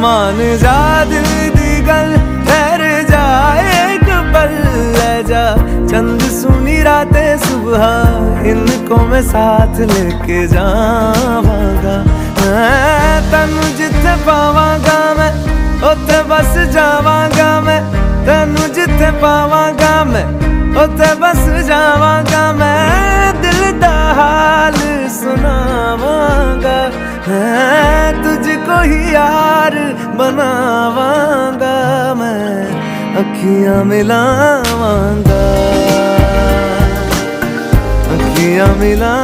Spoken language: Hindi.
मान जा दिल दी गल, ठहर जा एक पल, ले जा। चंद सुनी रातें सुबह, इनको मैं साथ लेके जावांगा। तन जिथे पावांगा मैं, उथे बस जावांगा मैं। तेन जिथे पावांगा मैं, उथे बस जावांगा मैं। दिल दा हाल सुनावांगा। ही यार बनावांगा मैं अखियाँ मिलावांगा अखियाँ मिला